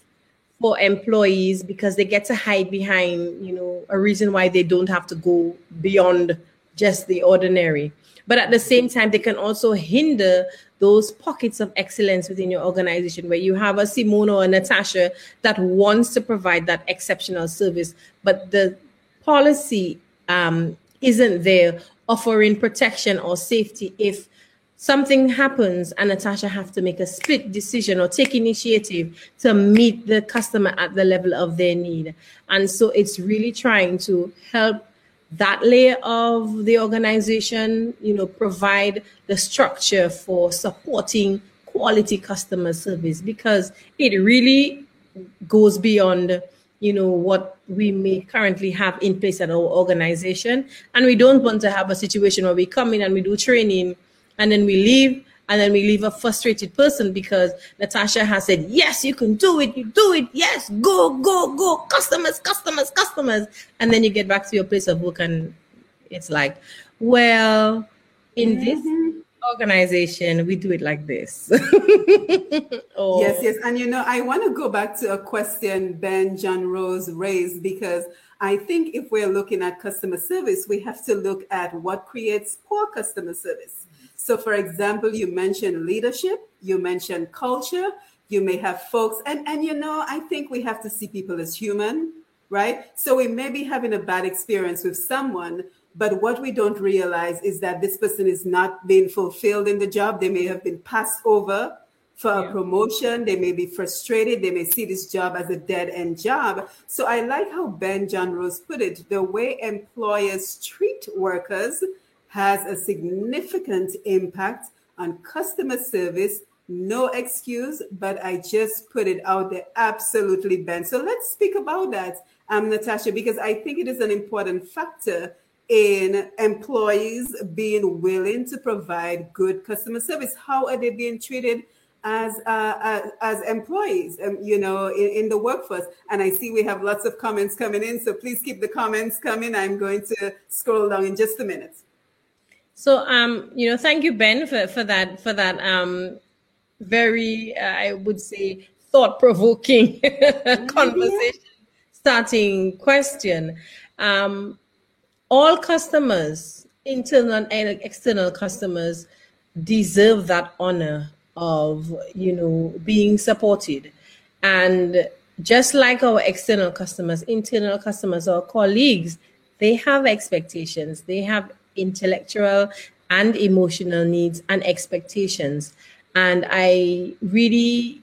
for employees because they get to hide behind, you know, a reason why they don't have to go beyond just the ordinary. But at the same time, they can also hinder those pockets of excellence within your organization where you have a Simone or a Natasha that wants to provide that exceptional service, but the policy um, isn't there offering protection or safety if something happens and Natasha have to make a split decision or take initiative to meet the customer at the level of their need. And so it's really trying to help that layer of the organization, you know, provide the structure for supporting quality customer service because it really goes beyond you know what we may currently have in place at our organization. And we don't want to have a situation where we come in and we do training and then we leave and then we leave a frustrated person because Natasha has said, Yes, you can do it, you do it, yes, go, go, go, customers, customers, customers. And then you get back to your place of work and it's like, Well, in mm-hmm. this organization, we do it like this. oh. Yes, yes. And you know, I want to go back to a question Ben John Rose raised because I think if we're looking at customer service, we have to look at what creates poor customer service. So, for example, you mentioned leadership, you mentioned culture, you may have folks, and, and you know, I think we have to see people as human, right? So, we may be having a bad experience with someone, but what we don't realize is that this person is not being fulfilled in the job. They may have been passed over for yeah. a promotion. They may be frustrated. They may see this job as a dead end job. So I like how Ben John Rose put it the way employers treat workers has a significant impact on customer service. No excuse, but I just put it out there. Absolutely, Ben. So let's speak about that, um, Natasha, because I think it is an important factor in employees being willing to provide good customer service. How are they being treated as uh, as, as, employees, um, you know, in, in, the workforce? And I see we have lots of comments coming in, so please keep the comments coming. I'm going to scroll down in just a minute. So, um, you know, thank you, Ben, for, for that for that um, very, uh, I would say, thought provoking conversation starting question. Um, all customers, internal and external customers, deserve that honor of you know being supported, and just like our external customers, internal customers, our colleagues, they have expectations. They have intellectual and emotional needs and expectations. And I really,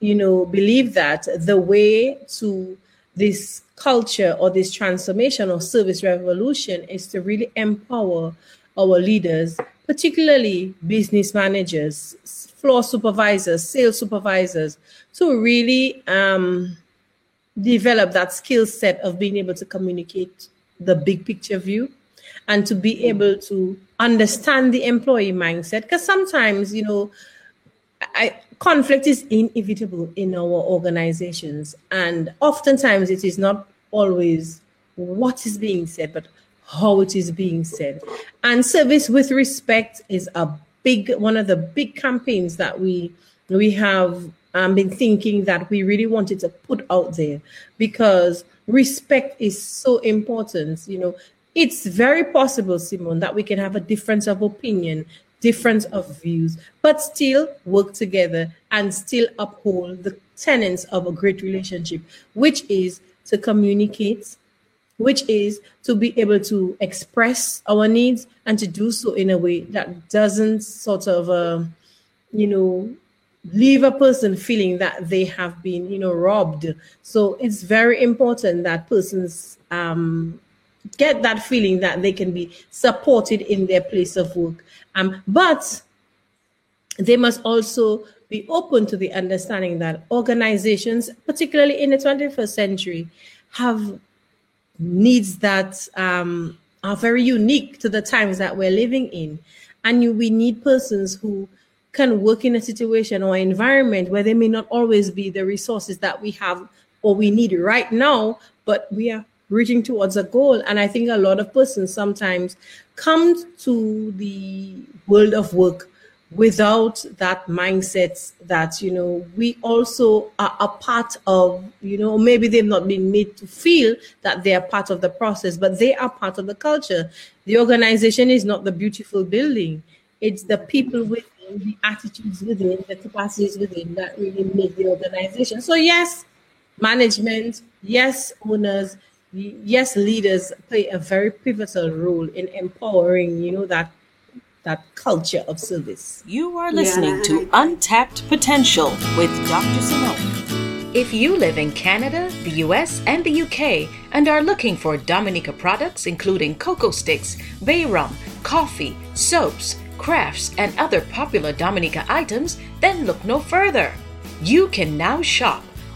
you know, believe that the way to this culture or this transformation or service revolution is to really empower our leaders, particularly business managers, floor supervisors, sales supervisors, to really um, develop that skill set of being able to communicate the big picture view and to be able to understand the employee mindset. Because sometimes, you know, I, conflict is inevitable in our organizations, and oftentimes it is not always what is being said, but how it is being said. And service with respect is a big one of the big campaigns that we we have um, been thinking that we really wanted to put out there because respect is so important. You know, it's very possible, Simone, that we can have a difference of opinion, difference of views, but still work together and still uphold the tenets of a great relationship, which is to communicate, which is to be able to express our needs and to do so in a way that doesn't sort of, uh, you know, leave a person feeling that they have been, you know, robbed. So it's very important that persons um, get that feeling that they can be supported in their place of work. Um, but they must also be open to the understanding that organizations, particularly in the 21st century, have needs that um, are very unique to the times that we're living in. And you, we need persons who can work in a situation or environment where there may not always be the resources that we have or we need right now, but we are reaching towards a goal. And I think a lot of persons sometimes come to the world of work without that mindset that you know we also are a part of you know maybe they've not been made to feel that they are part of the process but they are part of the culture. The organization is not the beautiful building. It's the people within the attitudes within the capacities within that really make the organization. So yes management yes owners yes, leaders play a very pivotal role in empowering, you know, that that culture of service. You are listening yeah. to Untapped Potential with Dr. Simone. If you live in Canada, the US, and the UK and are looking for Dominica products including cocoa sticks, bay rum, coffee, soaps, crafts, and other popular Dominica items, then look no further. You can now shop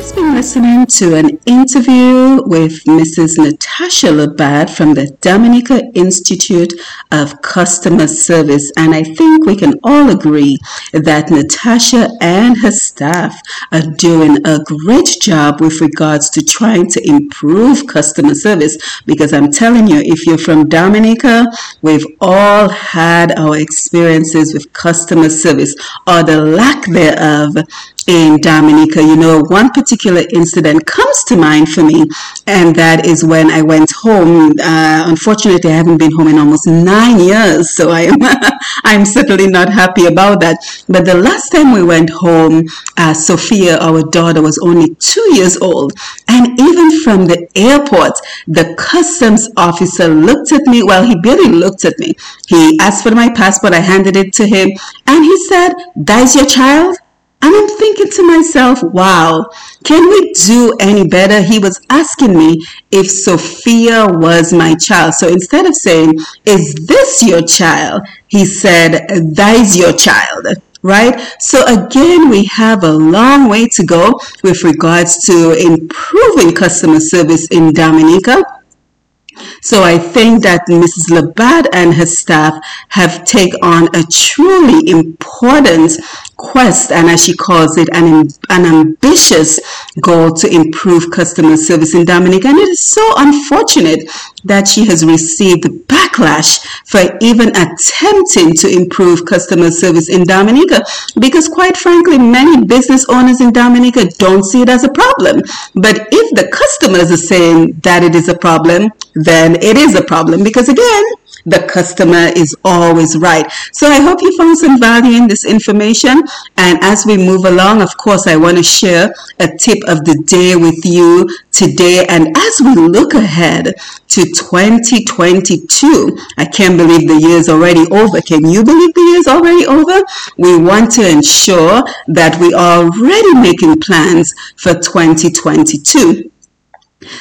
just been listening to an interview with Mrs. Natasha Labat from the Dominica Institute of Customer Service. And I think we can all agree that Natasha and her staff are doing a great job with regards to trying to improve customer service. Because I'm telling you, if you're from Dominica, we've all had our experiences with customer service or the lack thereof in Dominica. You know, one particular incident comes to mind for me, and that is when I went home. Uh, unfortunately, I haven't been home in almost nine years, so I am I'm certainly not happy about that. But the last time we went home, uh, Sophia, our daughter, was only two years old, and even from the airport, the customs officer looked at me. Well, he barely looked at me. He asked for my passport. I handed it to him, and he said, "That's your child." And I'm thinking to myself, wow, can we do any better? He was asking me if Sophia was my child. So instead of saying, is this your child? He said, that is your child right? So again, we have a long way to go with regards to improving customer service in Dominica. So I think that Mrs. Labat and her staff have taken on a truly important quest and as she calls it an, an ambitious goal to improve customer service in Dominica and it is so unfortunate that she has received backlash for even attempting to improve customer service in Dominica because quite frankly many business owners in Dominica don't see it as a problem. But if the customers are saying that it is a problem then it is a problem. Because again the customer is always right. So I hope you found some value in this information. And as we move along, of course, I want to share a tip of the day with you today. And as we look ahead to 2022, I can't believe the year is already over. Can you believe the year is already over? We want to ensure that we are already making plans for 2022.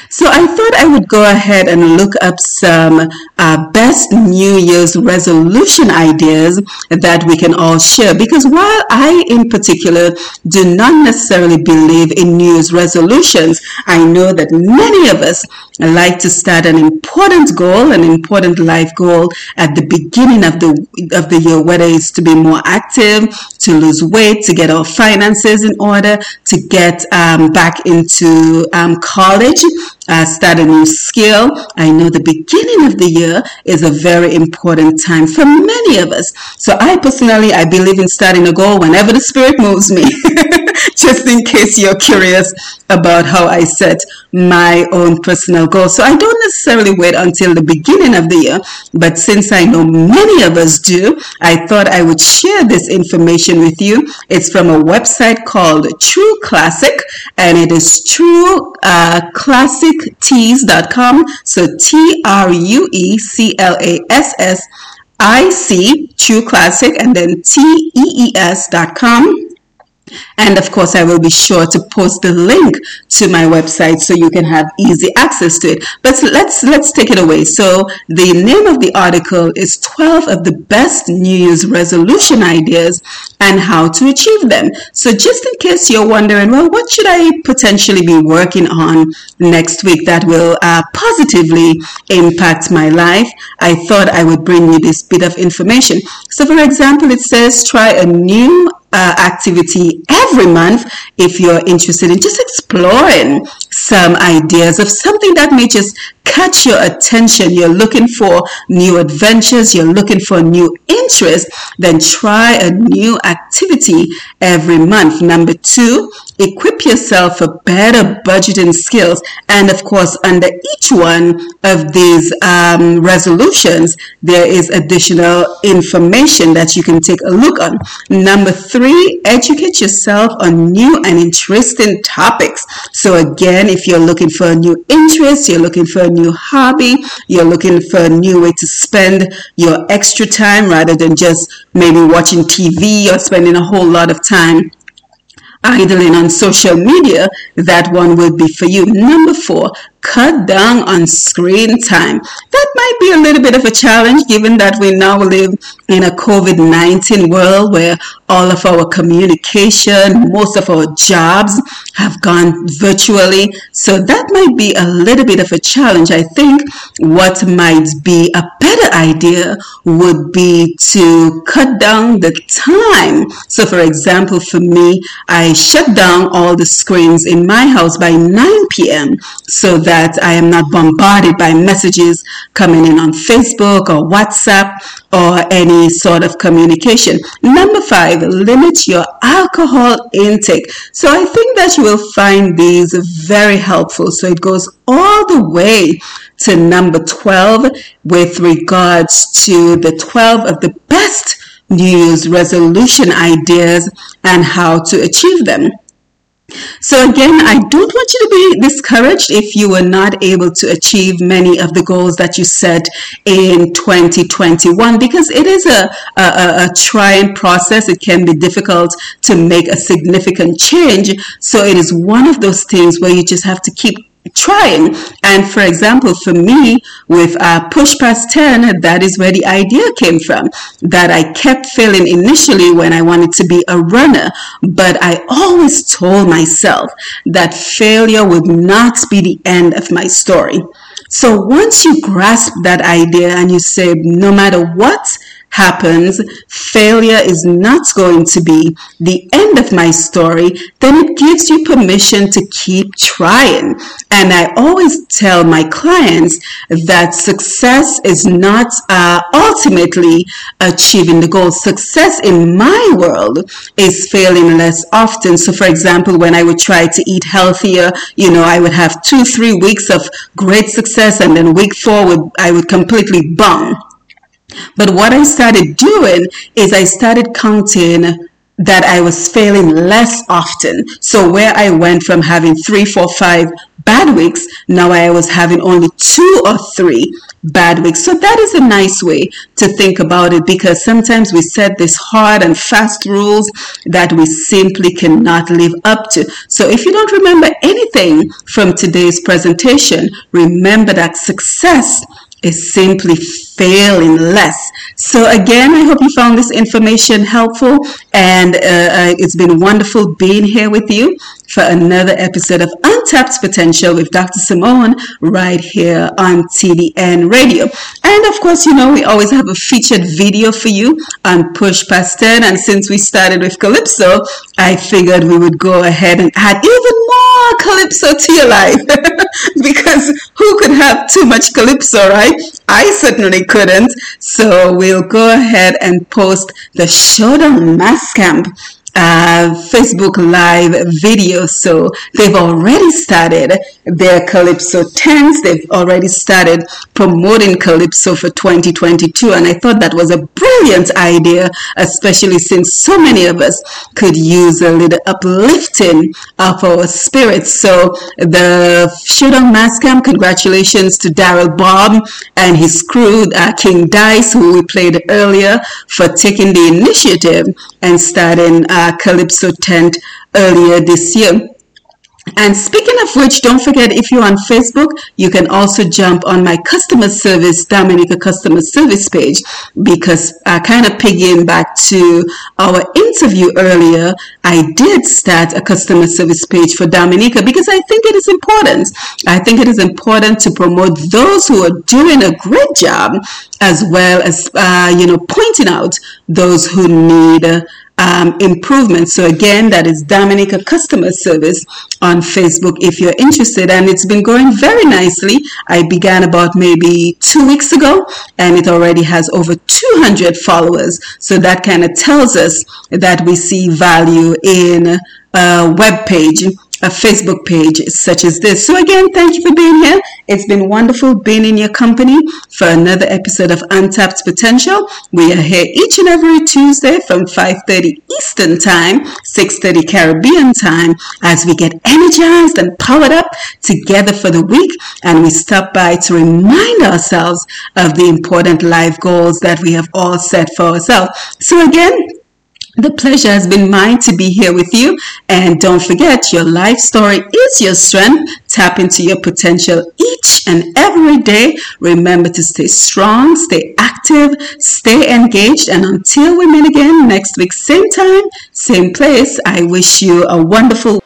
So I thought I would go ahead and look up some uh, best New Year's resolution ideas that we can all share. Because while I, in particular, do not necessarily believe in New Year's resolutions, I know that many of us like to start an important goal, an important life goal at the beginning of the of the year, whether it's to be more active, to lose weight, to get our finances in order, to get um, back into um, college uh, start a new skill. I know the beginning of the year is a very important time for many of us. So I personally, I believe in starting a goal whenever the spirit moves me. Just in case you're curious about how I set my own personal goals. So I don't necessarily wait until the beginning of the year, but since I know many of us do, I thought I would share this information with you. It's from a website called True Classic, and it is True uh, Tees.com. So T R U E C L A S S I C, True Classic, and then T E E S.com. And of course, I will be sure to post the link to my website so you can have easy access to it. But let's let's take it away. So the name of the article is 12 of the best New Year's resolution ideas and how to achieve them. So just in case you're wondering, well, what should I potentially be working on next week that will uh, positively impact my life? I thought I would bring you this bit of information. So for example, it says try a new uh, activity every month if you're interested in just exploring some ideas of something that may just catch your attention, you're looking for new adventures, you're looking for new interest, then try a new activity every month. Number two, equip yourself for better budgeting skills. And of course, under each one of these um, resolutions, there is additional information that you can take a look on. Number three, educate yourself on new and interesting topics. So again, if you're looking for a new interest, you're looking for a new hobby, you're looking for a new way to spend your extra time rather than just maybe watching TV or spending a whole lot of time idling on social media, that one would be for you. Number four, cut down on screen time. That might be a little bit of a challenge given that we now live in a COVID 19 world where all of our communication, most of our jobs have gone virtually. So that might be a little bit of a challenge. I think what might be a better idea would be to cut down the time. So, for example, for me, I shut down all the screens in my house by 9 p.m. so that I am not bombarded by messages coming in on Facebook or WhatsApp or any sort of communication. Number five, limit your alcohol intake. So I think that you will find these very helpful. So it goes all the way to number 12 with regards to the 12 of the best Year's resolution ideas and how to achieve them. So again, I don't want you to be discouraged if you were not able to achieve many of the goals that you set in 2021 because it is a, a, a trying process. It can be difficult to make a significant change. So it is one of those things where you just have to keep trying. And for example, for me, with uh, Push Past 10, that is where the idea came from. That I kept failing initially when I wanted to be a runner, but I always told myself that failure would not be the end of my story. So once you grasp that idea and you say, no matter what, happens, failure is not going to be the end of my story, then it gives you permission to keep trying. And I always tell my clients that success is not uh, ultimately achieving the goal. Success in my world is failing less often. So, for example, when I would try to eat healthier, you know, I would have two, three weeks of great success, and then week four would I would completely bum but what I started doing is I started counting that I was failing less often. So where I went from having three, four, five bad weeks, now I was having only two or three bad weeks. So that is a nice way to think about it because sometimes we set these hard and fast rules that we simply cannot live up to. So if you don't remember anything from today's presentation, remember that success is simply failing less. So again, I hope you found this information helpful and uh, uh, it's been wonderful being here with you for another episode of Untapped Potential with Dr. Simone right here on TDN Radio. And of course, you know, we always have a featured video for you on Push Past 10. And since we started with Calypso, I figured we would go ahead and add even more Calypso to your life because who could have too much Calypso, right? I certainly couldn't. So we'll go ahead and post the Showdown Mas Camp uh, Facebook Live video. So they've already started their Calypso tents. They've already started promoting Calypso for 2022. And I thought that was a brilliant idea, especially since so many of us could use a little uplifting of our spirits. So the Showdown Mas Camp, congratulations to Daryl Bob and his crew, uh, King Dice, who we played earlier, for taking the initiative and starting uh, Calypso tent earlier this year. And speaking of which, don't forget if you're on Facebook, you can also jump on my customer service, Dominica customer service page, because I kind of pigging back to our interview earlier, I did start a customer service page for Dominica because I think it is important. I think it is important to promote those who are doing a great job as well as, uh, you know, pointing out those who need um, improvement. So again, that is Dominica Customer Service on Facebook if you're interested. And it's been going very nicely. I began about maybe two weeks ago and it already has over 200 followers. So that kind of tells us that we see value in a web page a Facebook page such as this. So again, thank you for being here. It's been wonderful being in your company for another episode of Untapped Potential. We are here each and every Tuesday from 5:30 Eastern Time, 6:30 Caribbean Time as we get energized and powered up together for the week and we stop by to remind ourselves of the important life goals that we have all set for ourselves. So again, the pleasure has been mine to be here with you. And don't forget, your life story is your strength. Tap into your potential each and every day. Remember to stay strong, stay active, stay engaged. And until we meet again next week, same time, same place, I wish you a wonderful